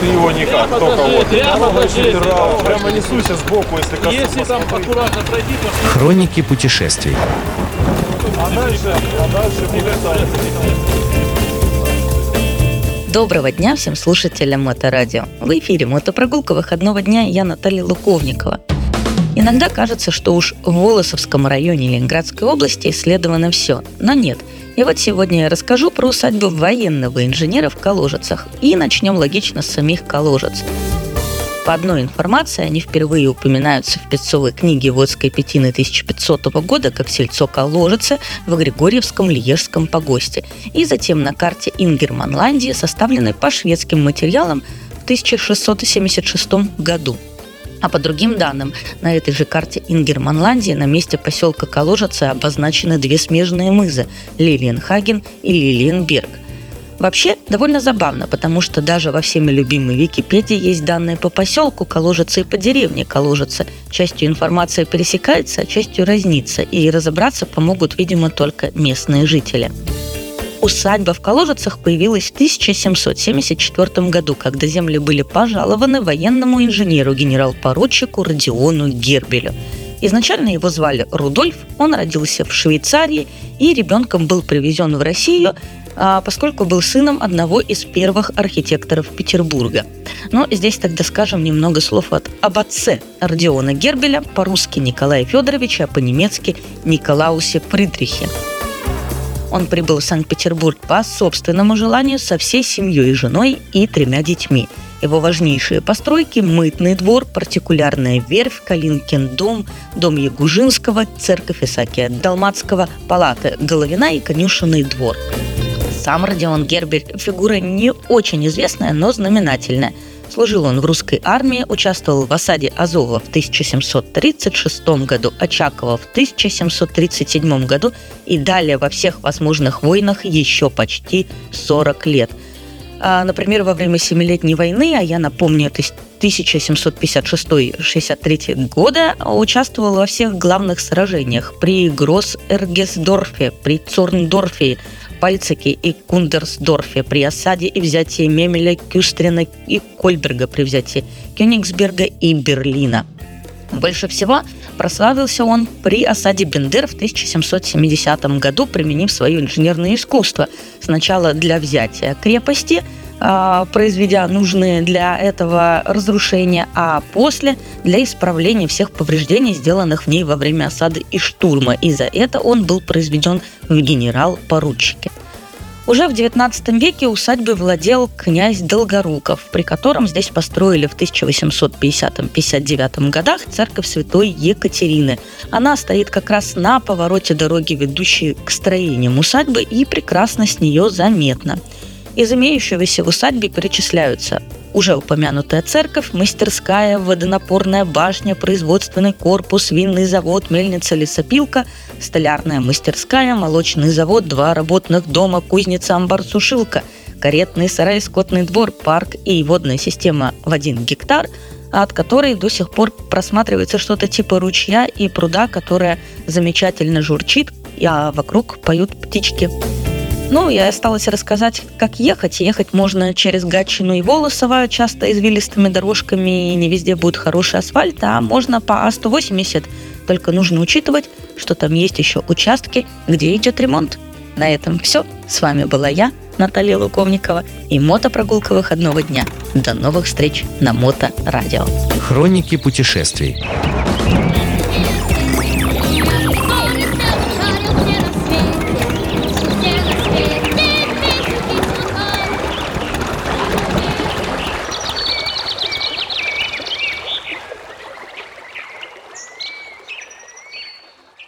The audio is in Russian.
Ты его никак, только вот. Прямо, прямо несуйся сбоку, если коснусь. Если там аккуратно пройти, то Хроники путешествий. А дальше, а дальше. Доброго дня всем слушателям Моторадио. В эфире мотопрогулка выходного дня я Наталья Луковникова. Иногда кажется, что уж в Волосовском районе Ленинградской области исследовано все, но нет. И вот сегодня я расскажу про усадьбу военного инженера в Коложицах. И начнем логично с самих Коложец. По одной информации, они впервые упоминаются в пецовой книге Водской Петины 1500 года как сельцо Коложице в Григорьевском Лиежском погосте, и затем на карте Ингерманландии, составленной по шведским материалам в 1676 году. А по другим данным, на этой же карте Ингерманландии на месте поселка Коложице обозначены две смежные мызы – Лилиенхаген и Лилиенберг. Вообще, довольно забавно, потому что даже во всеми любимой Википедии есть данные по поселку Коложица и по деревне Коложица. Частью информация пересекается, а частью разнится, и разобраться помогут, видимо, только местные жители. Усадьба в Коложицах появилась в 1774 году, когда земли были пожалованы военному инженеру генерал-поручику Родиону Гербелю. Изначально его звали Рудольф, он родился в Швейцарии и ребенком был привезен в Россию, а, поскольку был сыном одного из первых архитекторов Петербурга. Но здесь тогда скажем немного слов от, об отце Родиона Гербеля, по-русски Николая Федоровича, а по-немецки Николаусе Фридрихе. Он прибыл в Санкт-Петербург по собственному желанию со всей семьей, женой и тремя детьми. Его важнейшие постройки – Мытный двор, партикулярная верфь, Калинкин дом, дом Ягужинского, церковь Исаакия Далматского, палаты Головина и конюшенный двор. Сам Родион Гербель – фигура не очень известная, но знаменательная – Служил он в русской армии, участвовал в осаде Азова в 1736 году, Очакова в 1737 году и далее во всех возможных войнах еще почти 40 лет. А, например, во время Семилетней войны, а я напомню, это 1756-63 года, участвовал во всех главных сражениях при Гросс-Эргесдорфе, при Цорндорфе, Пальцике и Кундерсдорфе при осаде и взятии Мемеля, Кюстрина и Кольберга при взятии Кёнигсберга и Берлина. Больше всего прославился он при осаде Бендер в 1770 году, применив свое инженерное искусство. Сначала для взятия крепости – произведя нужные для этого разрушения, а после для исправления всех повреждений, сделанных в ней во время осады и штурма. И за это он был произведен в генерал-поручике. Уже в XIX веке усадьбой владел князь Долгоруков, при котором здесь построили в 1850-59 годах церковь святой Екатерины. Она стоит как раз на повороте дороги, ведущей к строениям усадьбы, и прекрасно с нее заметно – из имеющегося в усадьбе перечисляются уже упомянутая церковь, мастерская, водонапорная башня, производственный корпус, винный завод, мельница, лесопилка, столярная мастерская, молочный завод, два работных дома, кузница, амбар, сушилка, каретный сарай, скотный двор, парк и водная система в один гектар, от которой до сих пор просматривается что-то типа ручья и пруда, которая замечательно журчит, а вокруг поют птички. Ну, и осталось рассказать, как ехать. Ехать можно через Гатчину и Волосово, часто извилистыми дорожками, и не везде будет хороший асфальт, а можно по А180. Только нужно учитывать, что там есть еще участки, где идет ремонт. На этом все. С вами была я, Наталья Луковникова, и мотопрогулка выходного дня. До новых встреч на Мото Радио. Хроники путешествий.